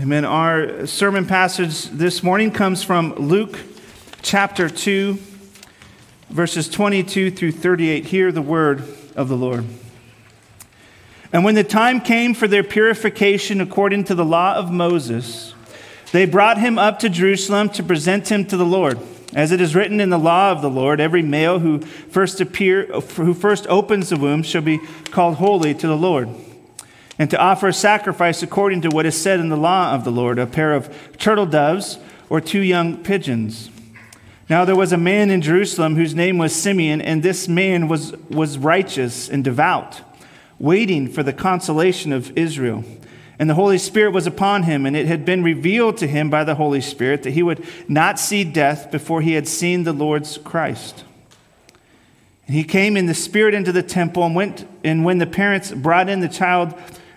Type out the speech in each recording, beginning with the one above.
Amen. Our sermon passage this morning comes from Luke chapter 2, verses 22 through 38. Hear the word of the Lord. And when the time came for their purification according to the law of Moses, they brought him up to Jerusalem to present him to the Lord. As it is written in the law of the Lord, every male who first appear, who first opens the womb shall be called holy to the Lord and to offer a sacrifice according to what is said in the law of the Lord a pair of turtle doves or two young pigeons. Now there was a man in Jerusalem whose name was Simeon, and this man was, was righteous and devout, waiting for the consolation of Israel. And the Holy Spirit was upon him, and it had been revealed to him by the Holy Spirit that he would not see death before he had seen the Lord's Christ. And he came in the Spirit into the temple, and went, and when the parents brought in the child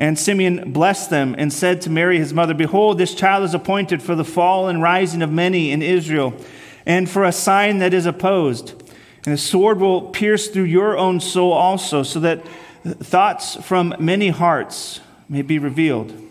And Simeon blessed them and said to Mary, his mother, Behold, this child is appointed for the fall and rising of many in Israel, and for a sign that is opposed. And the sword will pierce through your own soul also, so that thoughts from many hearts may be revealed.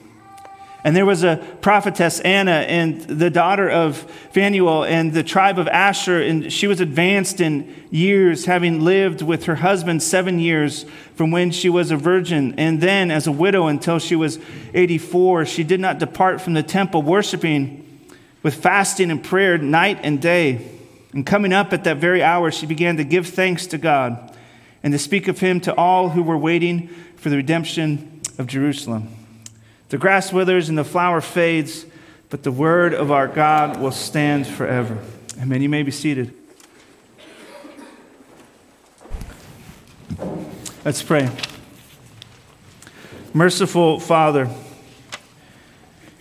And there was a prophetess, Anna, and the daughter of Phanuel, and the tribe of Asher, and she was advanced in years, having lived with her husband seven years from when she was a virgin, and then as a widow until she was 84. She did not depart from the temple, worshiping with fasting and prayer night and day. And coming up at that very hour, she began to give thanks to God and to speak of him to all who were waiting for the redemption of Jerusalem. The grass withers and the flower fades, but the word of our God will stand forever. Amen. You may be seated. Let's pray. Merciful Father,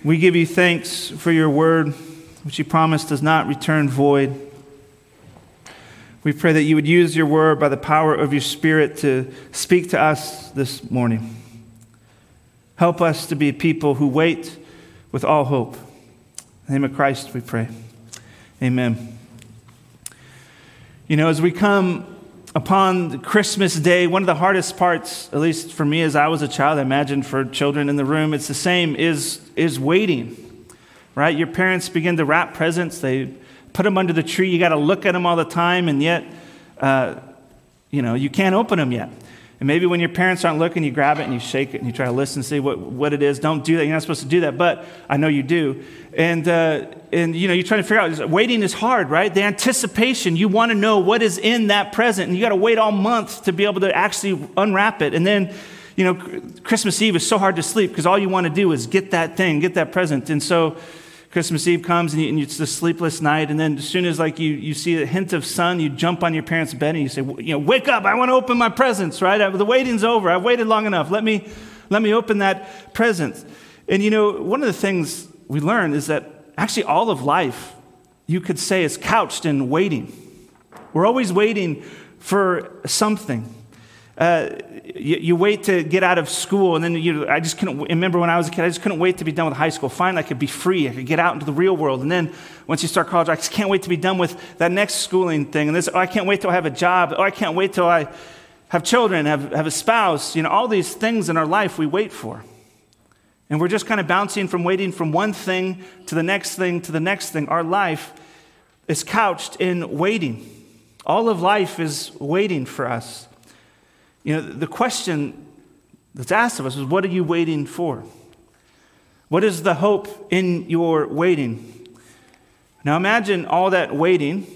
we give you thanks for your word, which you promised does not return void. We pray that you would use your word by the power of your Spirit to speak to us this morning. Help us to be people who wait with all hope. In the name of Christ, we pray. Amen. You know, as we come upon Christmas Day, one of the hardest parts, at least for me as I was a child, I imagine for children in the room, it's the same, is, is waiting, right? Your parents begin to wrap presents, they put them under the tree, you got to look at them all the time, and yet, uh, you know, you can't open them yet. And maybe when your parents aren't looking, you grab it and you shake it and you try to listen and see what, what it is. Don't do that. You're not supposed to do that, but I know you do. And, uh, and you know, you're trying to figure out, waiting is hard, right? The anticipation, you want to know what is in that present, and you got to wait all month to be able to actually unwrap it. And then, you know, Christmas Eve is so hard to sleep because all you want to do is get that thing, get that present. And so, Christmas Eve comes and, you, and, it's the sleepless night, and then as soon as like you, you see a hint of sun, you jump on your parents' bed and you say, you know, wake up! I want to open my presents. Right? The waiting's over. I've waited long enough. Let me let me open that present. And you know, one of the things we learn is that actually all of life, you could say, is couched in waiting. We're always waiting for something. Uh, you, you, wait to get out of school, and then you, I just couldn't remember when I was a kid, I just couldn't wait to be done with high school. Finally, I could be free. I could get out into the real world. And then once you start college, I just can't wait to be done with that next schooling thing. And this, oh, I can't wait till I have a job. Oh, I can't wait till I have children, have, have a spouse. You know, all these things in our life we wait for. And we're just kind of bouncing from waiting from one thing to the next thing to the next thing. Our life is couched in waiting. All of life is waiting for us. You know, the question that's asked of us is what are you waiting for? What is the hope in your waiting? Now imagine all that waiting,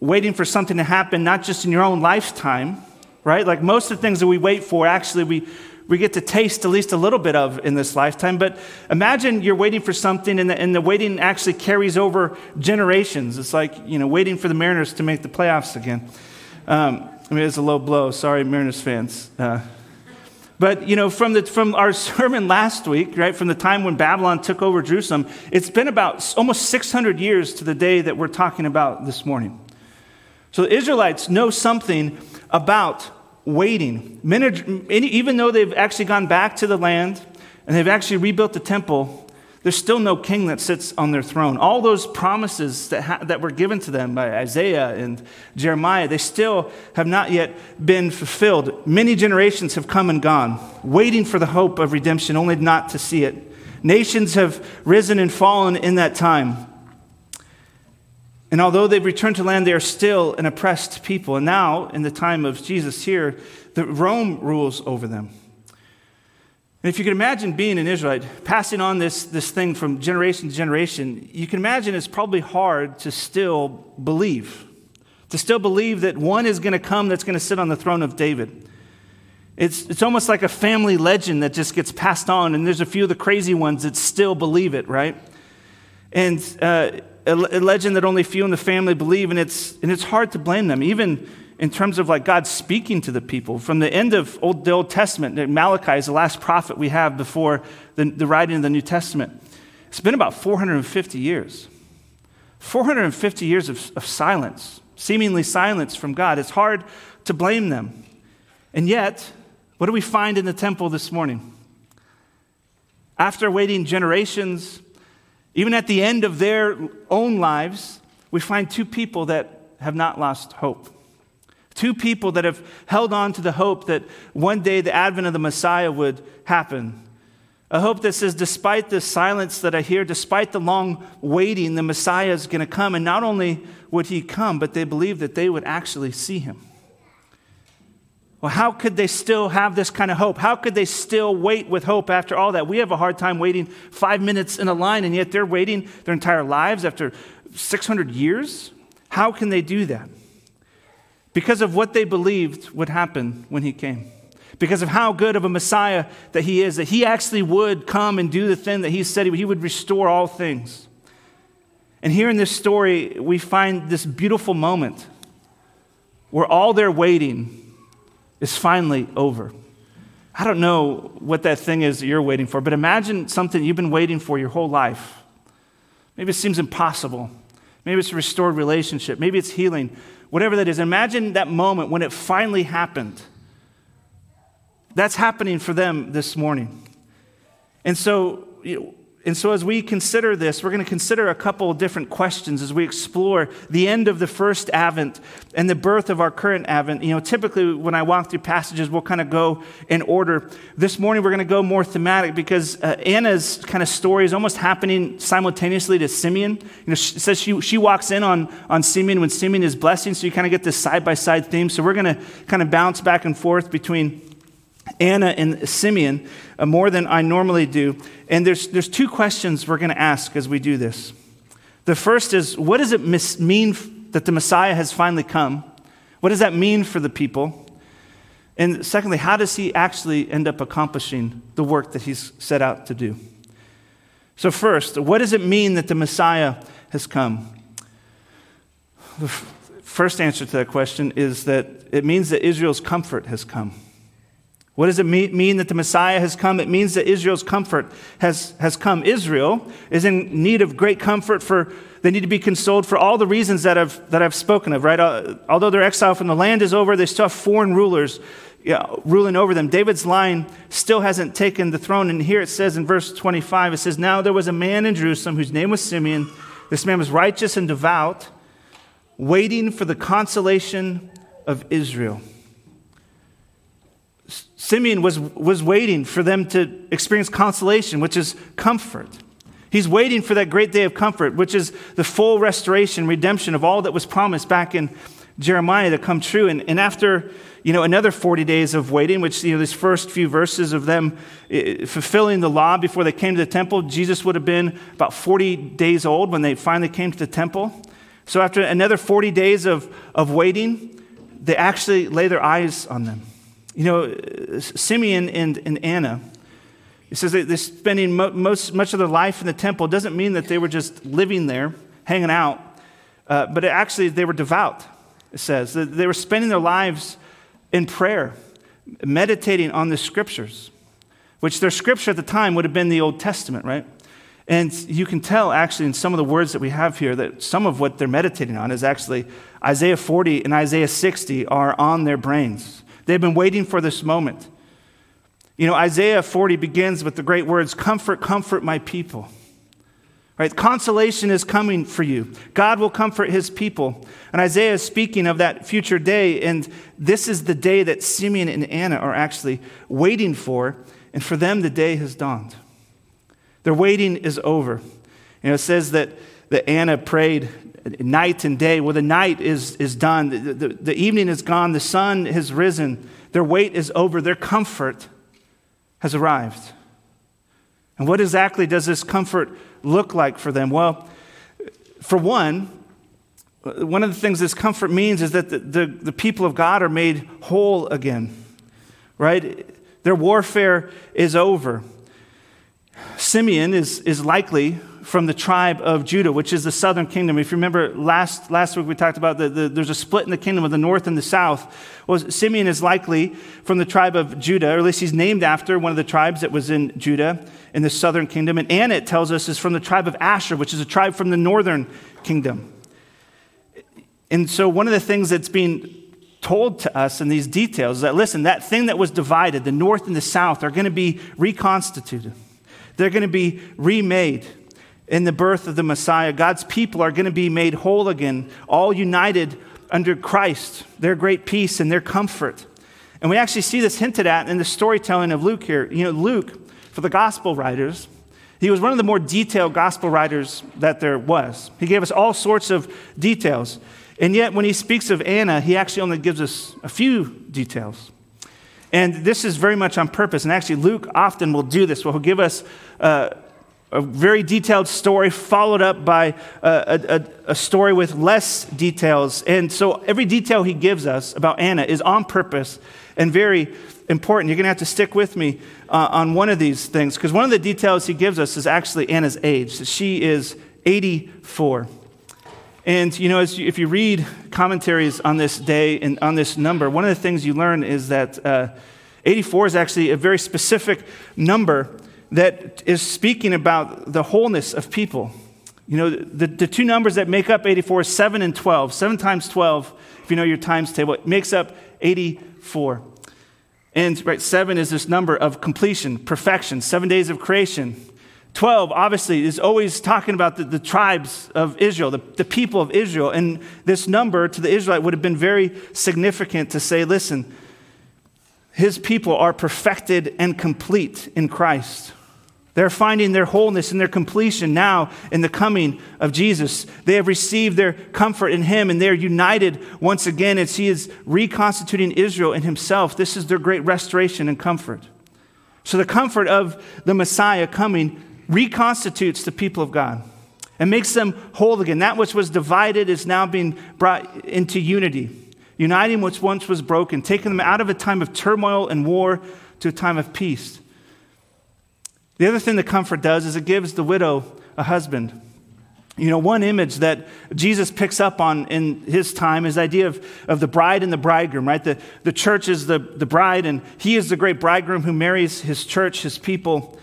waiting for something to happen not just in your own lifetime, right? Like most of the things that we wait for, actually, we, we get to taste at least a little bit of in this lifetime. But imagine you're waiting for something and the, and the waiting actually carries over generations. It's like, you know, waiting for the Mariners to make the playoffs again. Um, I mean, it's a low blow. Sorry, Mariners fans. Uh, but, you know, from, the, from our sermon last week, right, from the time when Babylon took over Jerusalem, it's been about almost 600 years to the day that we're talking about this morning. So the Israelites know something about waiting. Even though they've actually gone back to the land and they've actually rebuilt the temple, there's still no king that sits on their throne. All those promises that, ha- that were given to them by Isaiah and Jeremiah, they still have not yet been fulfilled. Many generations have come and gone, waiting for the hope of redemption, only not to see it. Nations have risen and fallen in that time. And although they've returned to land, they are still an oppressed people. And now, in the time of Jesus here, the Rome rules over them. And if you can imagine being an Israelite, passing on this, this thing from generation to generation, you can imagine it's probably hard to still believe. To still believe that one is going to come that's going to sit on the throne of David. It's, it's almost like a family legend that just gets passed on, and there's a few of the crazy ones that still believe it, right? And uh, a, a legend that only few in the family believe, and it's, and it's hard to blame them. Even in terms of like God speaking to the people. From the end of Old, the Old Testament, Malachi is the last prophet we have before the, the writing of the New Testament. It's been about 450 years. 450 years of, of silence, seemingly silence from God. It's hard to blame them. And yet, what do we find in the temple this morning? After waiting generations, even at the end of their own lives, we find two people that have not lost hope. Two people that have held on to the hope that one day the advent of the Messiah would happen. A hope that says, despite the silence that I hear, despite the long waiting, the Messiah is going to come. And not only would he come, but they believed that they would actually see him. Well, how could they still have this kind of hope? How could they still wait with hope after all that? We have a hard time waiting five minutes in a line, and yet they're waiting their entire lives after 600 years? How can they do that? Because of what they believed would happen when he came. Because of how good of a Messiah that he is, that he actually would come and do the thing that he said he would, he would restore all things. And here in this story, we find this beautiful moment where all their waiting is finally over. I don't know what that thing is that you're waiting for, but imagine something you've been waiting for your whole life. Maybe it seems impossible. Maybe it's a restored relationship. Maybe it's healing whatever that is. Imagine that moment when it finally happened. That's happening for them this morning. And so, you know, and so, as we consider this, we're going to consider a couple of different questions as we explore the end of the first Advent and the birth of our current Advent. You know, typically when I walk through passages, we'll kind of go in order. This morning, we're going to go more thematic because uh, Anna's kind of story is almost happening simultaneously to Simeon. You know, she says she, she walks in on, on Simeon when Simeon is blessing, so you kind of get this side by side theme. So, we're going to kind of bounce back and forth between Anna and Simeon Uh, more than I normally do. And there's, there's two questions we're going to ask as we do this. The first is what does it mis- mean that the Messiah has finally come? What does that mean for the people? And secondly, how does he actually end up accomplishing the work that he's set out to do? So, first, what does it mean that the Messiah has come? The first answer to that question is that it means that Israel's comfort has come. What does it mean that the Messiah has come? It means that Israel's comfort has, has come. Israel is in need of great comfort for, they need to be consoled for all the reasons that I've, that I've spoken of, right? Uh, although their exile from the land is over, they still have foreign rulers ruling over them. David's line still hasn't taken the throne. And here it says in verse 25, it says, Now there was a man in Jerusalem whose name was Simeon. This man was righteous and devout, waiting for the consolation of Israel. Simeon was, was waiting for them to experience consolation, which is comfort. He's waiting for that great day of comfort, which is the full restoration, redemption of all that was promised back in Jeremiah to come true. And, and after you know, another 40 days of waiting, which, you know, these first few verses of them uh, fulfilling the law before they came to the temple, Jesus would have been about 40 days old when they finally came to the temple. So after another 40 days of, of waiting, they actually lay their eyes on them. You know, Simeon and, and Anna, it says they're spending mo- most, much of their life in the temple. It doesn't mean that they were just living there, hanging out, uh, but actually they were devout, it says. They were spending their lives in prayer, meditating on the scriptures, which their scripture at the time would have been the Old Testament, right? And you can tell, actually, in some of the words that we have here, that some of what they're meditating on is actually Isaiah 40 and Isaiah 60 are on their brains. They've been waiting for this moment. You know, Isaiah 40 begins with the great words Comfort, comfort my people. Right? Consolation is coming for you. God will comfort his people. And Isaiah is speaking of that future day, and this is the day that Simeon and Anna are actually waiting for, and for them, the day has dawned. Their waiting is over. You know, it says that, that Anna prayed night and day. Well, the night is, is done, the, the, the evening is gone, the sun has risen, their wait is over, their comfort has arrived. And what exactly does this comfort look like for them? Well, for one, one of the things this comfort means is that the, the, the, people of God are made whole again, right? Their warfare is over. Simeon is, is likely from the tribe of Judah, which is the southern kingdom. If you remember last, last week, we talked about the, the, there's a split in the kingdom of the north and the south. Well, Simeon is likely from the tribe of Judah, or at least he's named after one of the tribes that was in Judah in the southern kingdom. And Anna, it tells us, is from the tribe of Asher, which is a tribe from the northern kingdom. And so, one of the things that's being told to us in these details is that, listen, that thing that was divided, the north and the south, are going to be reconstituted. They're going to be remade in the birth of the Messiah. God's people are going to be made whole again, all united under Christ, their great peace and their comfort. And we actually see this hinted at in the storytelling of Luke here. You know, Luke for the gospel writers. He was one of the more detailed gospel writers that there was. He gave us all sorts of details. And yet, when he speaks of Anna, he actually only gives us a few details. And this is very much on purpose. And actually, Luke often will do this, where he'll give us uh, a very detailed story followed up by a, a, a, story with less details. And so every detail he gives us about Anna is on purpose and very important. You're going to have to stick with me uh, on one of these things because one of the details he gives us is actually Anna's age. She is 84. And, you know, you, if you read commentaries on this day and on this number, one of the things you learn is that uh, 84 is actually a very specific number that is speaking about the wholeness of people. You know, the, the two numbers that make up 84 is 7 and 12. 7 times 12, if you know your times table, it makes up 84. And right, seven is this number of completion, perfection, seven days of creation. 12, obviously, is always talking about the, the tribes of Israel, the, the people of Israel. And this number to the Israelite would have been very significant to say, listen, his people are perfected and complete in Christ. They're finding their wholeness and their completion now in the coming of Jesus. They have received their comfort in Him and they're united once again as He is reconstituting Israel in Himself. This is their great restoration and comfort. So, the comfort of the Messiah coming reconstitutes the people of God and makes them whole again. That which was divided is now being brought into unity, uniting what once was broken, taking them out of a time of turmoil and war to a time of peace. The other thing the comfort does is it gives the widow a husband. You know, one image that Jesus picks up on in his time is the idea of, of the bride and the bridegroom, right? The, the church is the, the bride, and he is the great bridegroom who marries his church, his people.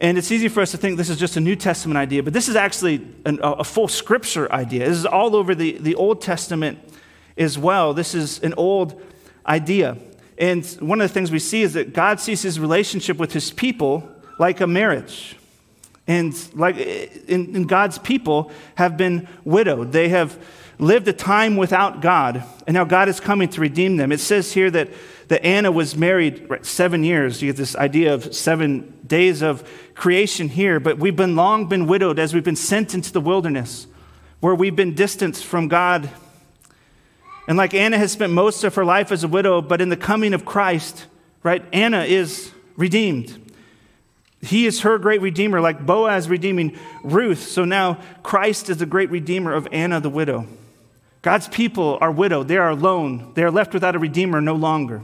And it's easy for us to think this is just a New Testament idea, but this is actually an, a full scripture idea. This is all over the, the Old Testament as well. This is an old idea. And one of the things we see is that God sees his relationship with his people like a marriage. And like in, God's people have been widowed. They have lived a time without God, and now God is coming to redeem them. It says here that, that Anna was married right, seven years. You get this idea of seven days of creation here, but we've been long been widowed as we've been sent into the wilderness, where we've been distanced from God. And like Anna has spent most of her life as a widow, but in the coming of Christ, right, Anna is redeemed. He is her great redeemer, like Boaz redeeming Ruth. So now Christ is the great redeemer of Anna the widow. God's people are widowed. They are alone. They are left without a redeemer no longer.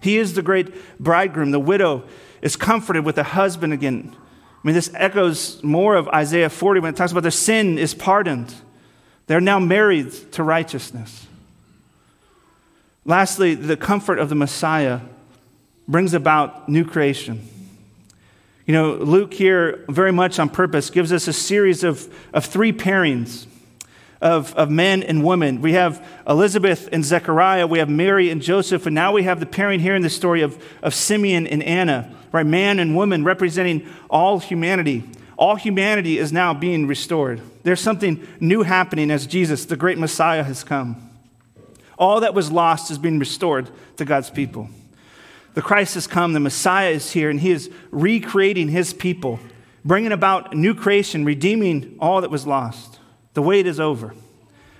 He is the great bridegroom. The widow is comforted with a husband again. I mean, this echoes more of Isaiah 40 when it talks about their sin is pardoned. They're now married to righteousness. Lastly, the comfort of the Messiah brings about new creation. You know, Luke here, very much on purpose, gives us a series of, of three pairings of, of men and women. We have Elizabeth and Zechariah, we have Mary and Joseph, and now we have the pairing here in the story of, of Simeon and Anna, right? Man and woman representing all humanity. All humanity is now being restored. There's something new happening as Jesus, the great Messiah, has come. All that was lost is being restored to God's people. The Christ has come, the Messiah is here, and he is recreating his people, bringing about new creation, redeeming all that was lost. The wait is over.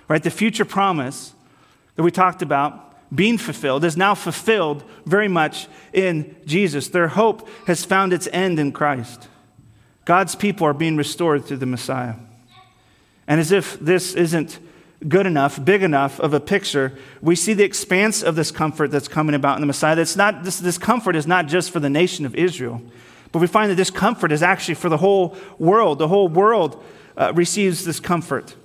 Right? The future promise that we talked about being fulfilled is now fulfilled very much in Jesus. Their hope has found its end in Christ. God's people are being restored through the Messiah. And as if this isn't good enough, big enough of a picture, we see the expanse of this comfort that's coming about in the Messiah. That's not, this, this comfort is not just for the nation of Israel, but we find that this comfort is actually for the whole world. The whole world uh, receives this comfort.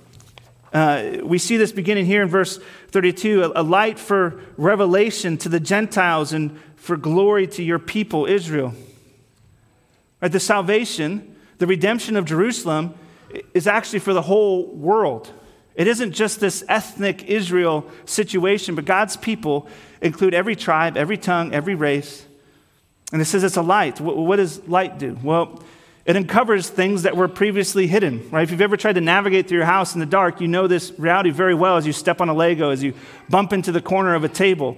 Uh, we see this beginning here in verse 32 a, a light for revelation to the Gentiles and for glory to your people, Israel. Right, the salvation, the redemption of Jerusalem, is actually for the whole world. It isn't just this ethnic Israel situation, but God's people include every tribe, every tongue, every race. And it says it's a light. What does light do? Well, it uncovers things that were previously hidden, right? If you've ever tried to navigate through your house in the dark, you know this reality very well as you step on a Lego, as you bump into the corner of a table.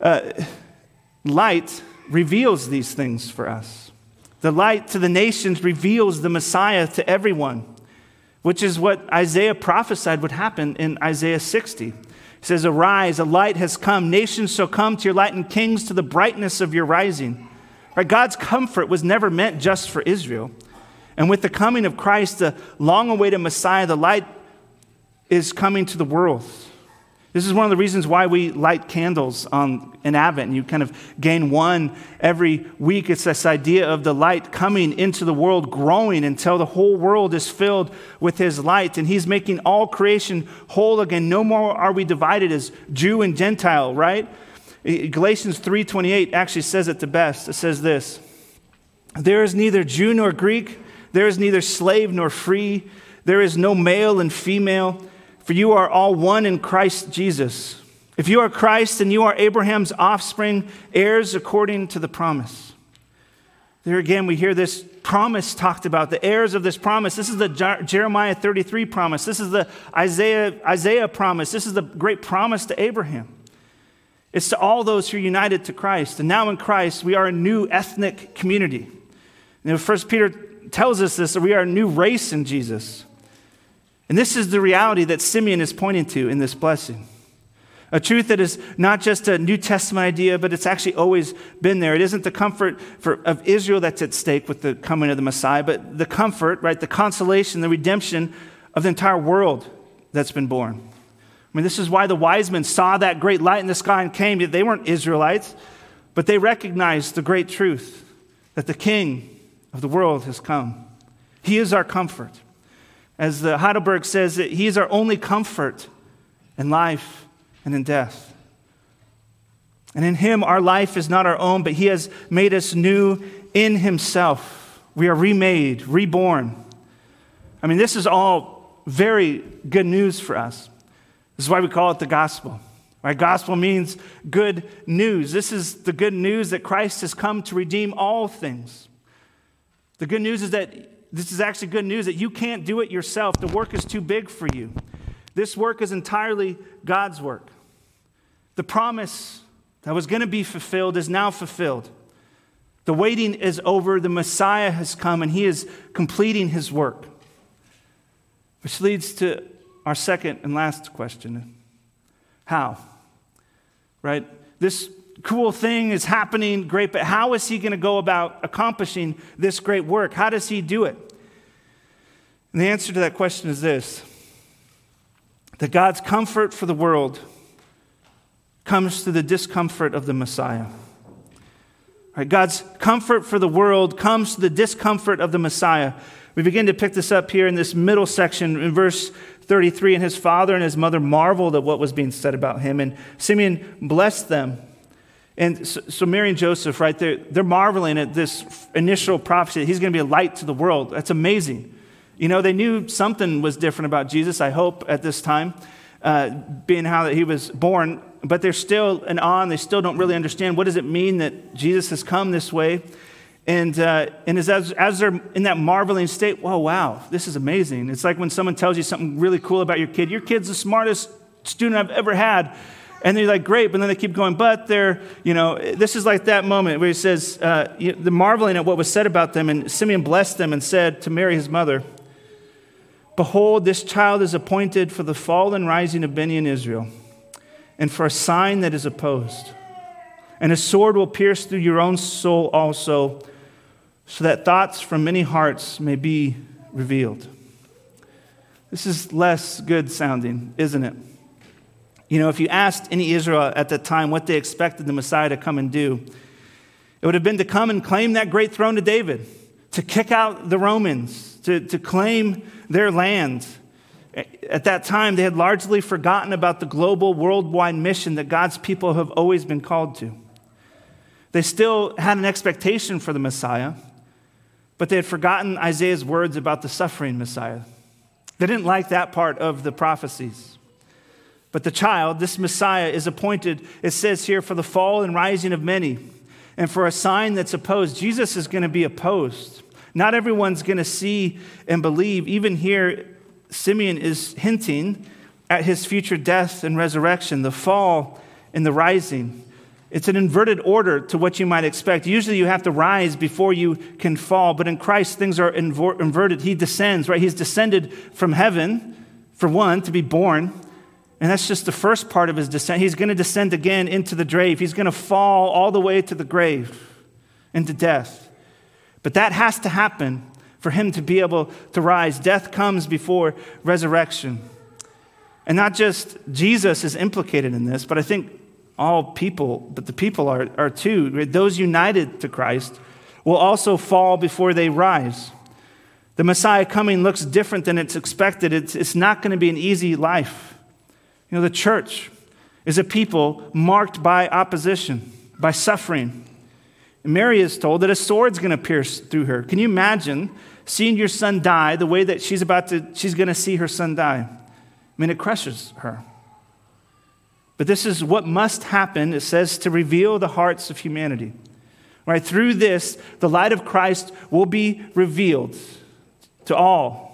Uh, light reveals these things for us. The light to the nations reveals the Messiah to everyone which is what Isaiah prophesied would happen in Isaiah 60. He says, Arise, a light has come. Nations shall come to your light, and kings to the brightness of your rising. Right? God's comfort was never meant just for Israel. And with the coming of Christ, the long awaited Messiah, the light is coming to the world. This is one of the reasons why we light candles on an Advent. You kind of gain one every week. It's this idea of the light coming into the world, growing until the whole world is filled with His light. And He's making all creation whole again. No more are we divided as Jew and Gentile, right? Galatians 3:28 actually says it the best. It says this: There is neither Jew nor Greek, there is neither slave nor free, there is no male and female for you are all one in Christ Jesus. If you are Christ, then you are Abraham's offspring, heirs according to the promise. There again, we hear this promise talked about, the heirs of this promise. This is the Jeremiah 33 promise. This is the Isaiah, Isaiah promise. This is the great promise to Abraham. It's to all those who are united to Christ. And now in Christ, we are a new ethnic community. You First Peter tells us this that we are a new race in Jesus. And this is the reality that Simeon is pointing to in this blessing. A truth that is not just a New Testament idea, but it's actually always been there. It isn't the comfort for, of Israel that's at stake with the coming of the Messiah, but the comfort, right, the consolation, the redemption of the entire world that's been born. I mean, this is why the wise men saw that great light in the sky and came. They weren't Israelites, but they recognized the great truth that the King of the world has come. He is our comfort. As the Heidelberg says, that He is our only comfort in life and in death. And in Him, our life is not our own, but He has made us new in Himself. We are remade, reborn. I mean, this is all very good news for us. This is why we call it the gospel. Right? Gospel means good news. This is the good news that Christ has come to redeem all things. The good news is that this is actually good news that you can't do it yourself. The work is too big for you. This work is entirely God's work. The promise that was going to be fulfilled is now fulfilled. The waiting is over. The Messiah has come and he is completing his work. Which leads to our second and last question How? Right? This cool thing is happening, great, but how is he going to go about accomplishing this great work? How does he do it? And the answer to that question is this that God's comfort for the world comes through the discomfort of the Messiah. Right, God's comfort for the world comes to the discomfort of the Messiah. We begin to pick this up here in this middle section in verse 33. And his father and his mother marveled at what was being said about him. And Simeon blessed them And so, Mary and Joseph, right, they're, they're marveling at this initial prophecy. He's going to be a light to the world. That's amazing. You know, they knew something was different about Jesus, I hope, at this time, uh, being how that he was born, but they're still in awe and they still don't really understand what does it mean that Jesus has come this way. And, uh, and as, as they're in that marveling state, whoa, wow, this is amazing. It's like when someone tells you something really cool about your kid. Your kid's the smartest student I've ever had. And they're like, great, but then they keep going, but they're, you know, this is like that moment where he says, uh, the marveling at what was said about them. And Simeon blessed them and said to Mary, his mother, Behold, this child is appointed for the fall and rising of many in Israel, and for a sign that is opposed. And a sword will pierce through your own soul also, so that thoughts from many hearts may be revealed. This is less good sounding, isn't it? You know, if you asked any Israel at that time what they expected the Messiah to come and do, it would have been to come and claim that great throne to David, to kick out the Romans, to, to claim their land. At that time, they had largely forgotten about the global, worldwide mission that God's people have always been called to. They still had an expectation for the Messiah, but they had forgotten Isaiah's words about the suffering Messiah. They didn't like that part of the prophecies. But the child, this Messiah, is appointed, it says here, for the fall and rising of many, and for a sign that's opposed. Jesus is going to be opposed. Not everyone's going to see and believe. Even here, Simeon is hinting at his future death and resurrection, the fall and the rising. It's an inverted order to what you might expect. Usually you have to rise before you can fall, but in Christ things are inverted. He descends, right? He's descended from heaven, for one, to be born. And that's just the first part of his descent. He's going to descend again into the grave. He's going to fall all the way to the grave, into death. But that has to happen for him to be able to rise. Death comes before resurrection. And not just Jesus is implicated in this, but I think all people, but the people are, are too. Those united to Christ will also fall before they rise. The Messiah coming looks different than it's expected. It's, it's not going to be an easy life. You know, the church is a people marked by opposition, by suffering. And Mary is told that a sword's going to pierce through her. Can you imagine seeing your son die the way that she's about to, she's going to see her son die? I mean, it crushes her. But this is what must happen, it says, to reveal the hearts of humanity. Right? Through this, the light of Christ will be revealed to all.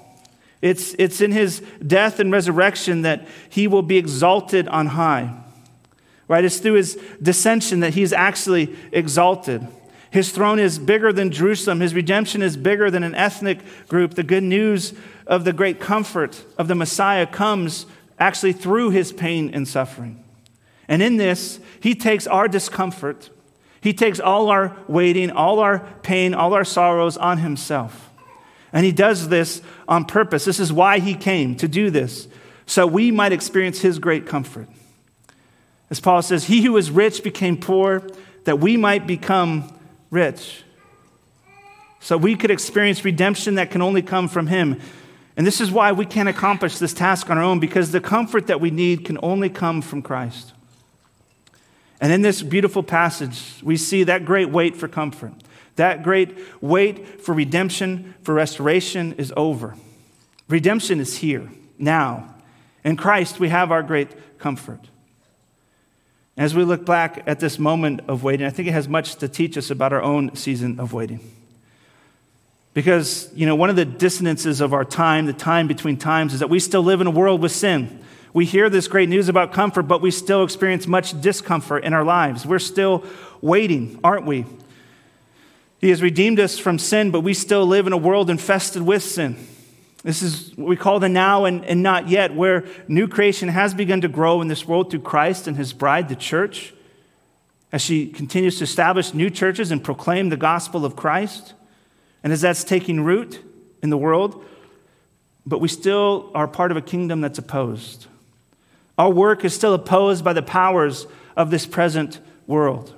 It's, it's in his death and resurrection that he will be exalted on high. Right? It's through his descension that he's actually exalted. His throne is bigger than Jerusalem. His redemption is bigger than an ethnic group. The good news of the great comfort of the Messiah comes actually through his pain and suffering. And in this, he takes our discomfort, he takes all our waiting, all our pain, all our sorrows on himself. And he does this on purpose. This is why he came to do this, so we might experience his great comfort. As Paul says, He who is rich became poor that we might become rich. So we could experience redemption that can only come from him. And this is why we can't accomplish this task on our own, because the comfort that we need can only come from Christ. And in this beautiful passage, we see that great wait for comfort. That great wait for redemption, for restoration is over. Redemption is here, now. In Christ, we have our great comfort. As we look back at this moment of waiting, I think it has much to teach us about our own season of waiting. Because, you know, one of the dissonances of our time, the time between times, is that we still live in a world with sin. We hear this great news about comfort, but we still experience much discomfort in our lives. We're still waiting, aren't we? He has redeemed us from sin, but we still live in a world infested with sin. This is what we call the now and, and not yet, where new creation has begun to grow in this world through Christ and his bride, the church, as she continues to establish new churches and proclaim the gospel of Christ. And as that's taking root in the world, but we still are part of a kingdom that's opposed. Our work is still opposed by the powers of this present world.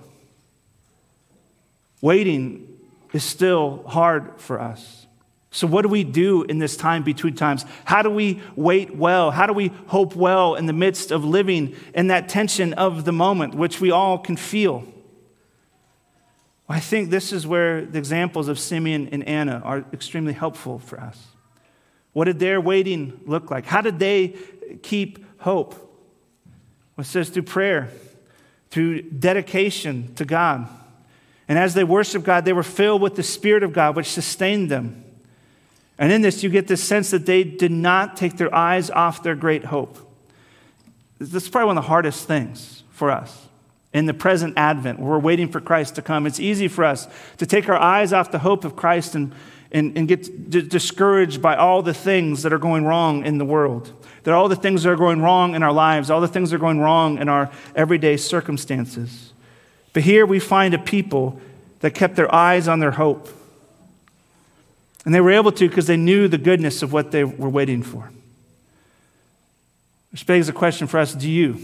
Waiting is still hard for us. So, what do we do in this time between times? How do we wait well? How do we hope well in the midst of living in that tension of the moment, which we all can feel? I think this is where the examples of Simeon and Anna are extremely helpful for us. What did their waiting look like? How did they keep hope? Well, it says through prayer, through dedication to God. And as they worshiped God, they were filled with the Spirit of God, which sustained them. And in this, you get this sense that they did not take their eyes off their great hope. This is probably one of the hardest things for us in the present Advent, where we're waiting for Christ to come. It's easy for us to take our eyes off the hope of Christ and, and, and get d- discouraged by all the things that are going wrong in the world. That all the things that are going wrong in our lives, all the things that are going wrong in our everyday circumstances. But here we find a people that kept their eyes on their hope. And they were able to because they knew the goodness of what they were waiting for. Which begs a question for us do you?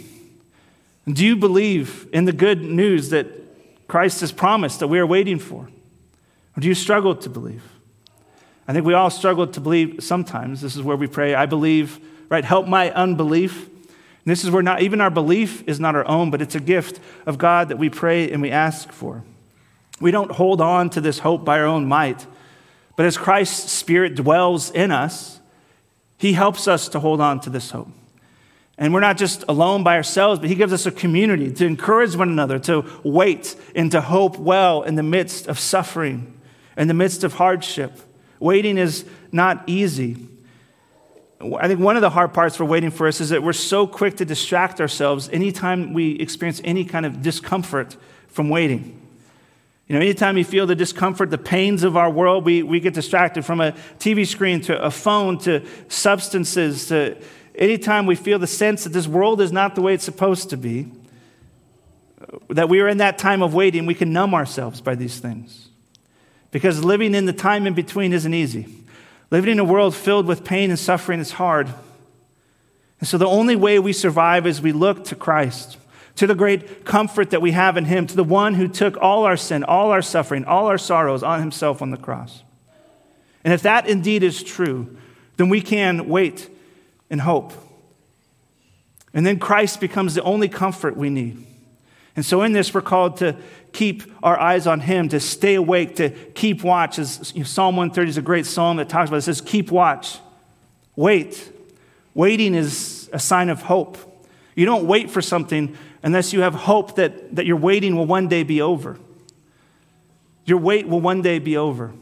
Do you believe in the good news that Christ has promised that we are waiting for? Or do you struggle to believe? I think we all struggle to believe sometimes. This is where we pray, I believe, right? Help my unbelief. And this is where not even our belief is not our own, but it's a gift of God that we pray and we ask for. We don't hold on to this hope by our own might, but as Christ's Spirit dwells in us, He helps us to hold on to this hope. And we're not just alone by ourselves, but He gives us a community to encourage one another, to wait and to hope well in the midst of suffering, in the midst of hardship. Waiting is not easy. I think one of the hard parts for waiting for us is that we're so quick to distract ourselves anytime we experience any kind of discomfort from waiting. You know, anytime you feel the discomfort, the pains of our world, we, we get distracted from a TV screen to a phone to substances to anytime we feel the sense that this world is not the way it's supposed to be, that we are in that time of waiting, we can numb ourselves by these things. Because living in the time in between isn't easy. Living in a world filled with pain and suffering is hard. And so the only way we survive is we look to Christ, to the great comfort that we have in Him, to the one who took all our sin, all our suffering, all our sorrows on Himself on the cross. And if that indeed is true, then we can wait and hope. And then Christ becomes the only comfort we need. And so in this, we're called to keep our eyes on Him, to stay awake, to keep watch. As Psalm 130 is a great psalm that talks about it. It says, keep watch. Wait. Waiting is a sign of hope. You don't wait for something unless you have hope that, that your waiting will one day be over. Your wait will one day be over.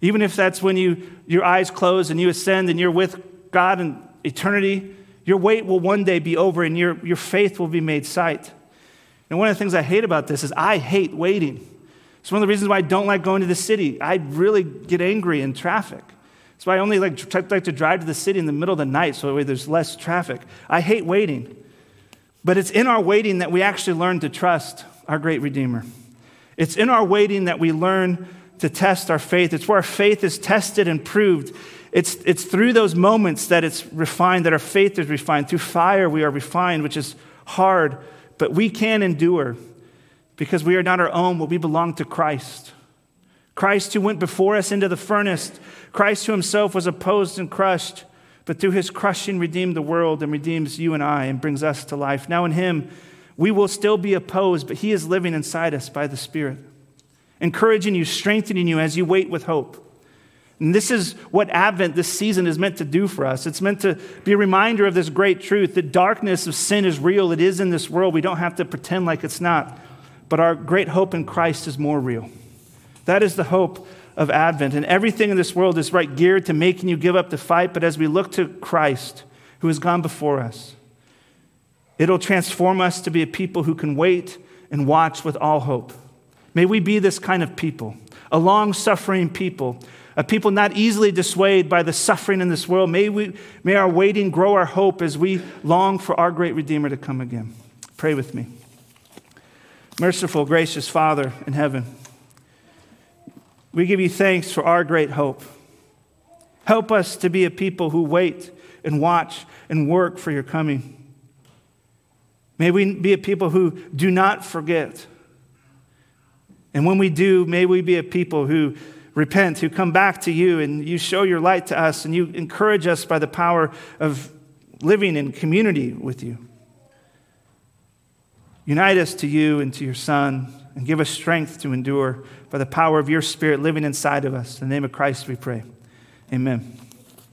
Even if that's when you, your eyes close and you ascend and you're with God in eternity, your wait will one day be over and your, your faith will be made sight. And one of the things I hate about this is I hate waiting. It's one of the reasons why I don't like going to the city. I really get angry in traffic. That's why I only like, like to drive to the city in the middle of the night so that way there's less traffic. I hate waiting. But it's in our waiting that we actually learn to trust our great Redeemer. It's in our waiting that we learn to test our faith. It's where our faith is tested and proved. It's, it's through those moments that it's refined, that our faith is refined. Through fire, we are refined, which is hard, but we can endure because we are not our own, but we belong to Christ. Christ who went before us into the furnace, Christ who himself was opposed and crushed, but through his crushing redeemed the world and redeems you and I and brings us to life. Now in him, we will still be opposed, but he is living inside us by the Spirit, encouraging you, strengthening you as you wait with hope. And this is what Advent, this season, is meant to do for us. It's meant to be a reminder of this great truth that darkness of sin is real. It is in this world. We don't have to pretend like it's not. But our great hope in Christ is more real. That is the hope of Advent. And everything in this world is right geared to making you give up the fight. But as we look to Christ, who has gone before us, it'll transform us to be a people who can wait and watch with all hope. May we be this kind of people, a long suffering people a people not easily dissuaded by the suffering in this world. May, we, may our waiting grow our hope as we long for our great Redeemer to come again. Pray with me. Merciful, gracious Father in heaven, we give you thanks for our great hope. Help us to be a people who wait and watch and work for your coming. May we be a people who do not forget. And when we do, may we be a people who repent, who come back to you, and you show your light to us, and you encourage us by the power of living in community with you. Unite us to you and to your Son, and give us strength to endure by the power of your Spirit living inside of us. In the name of Christ we pray. Amen.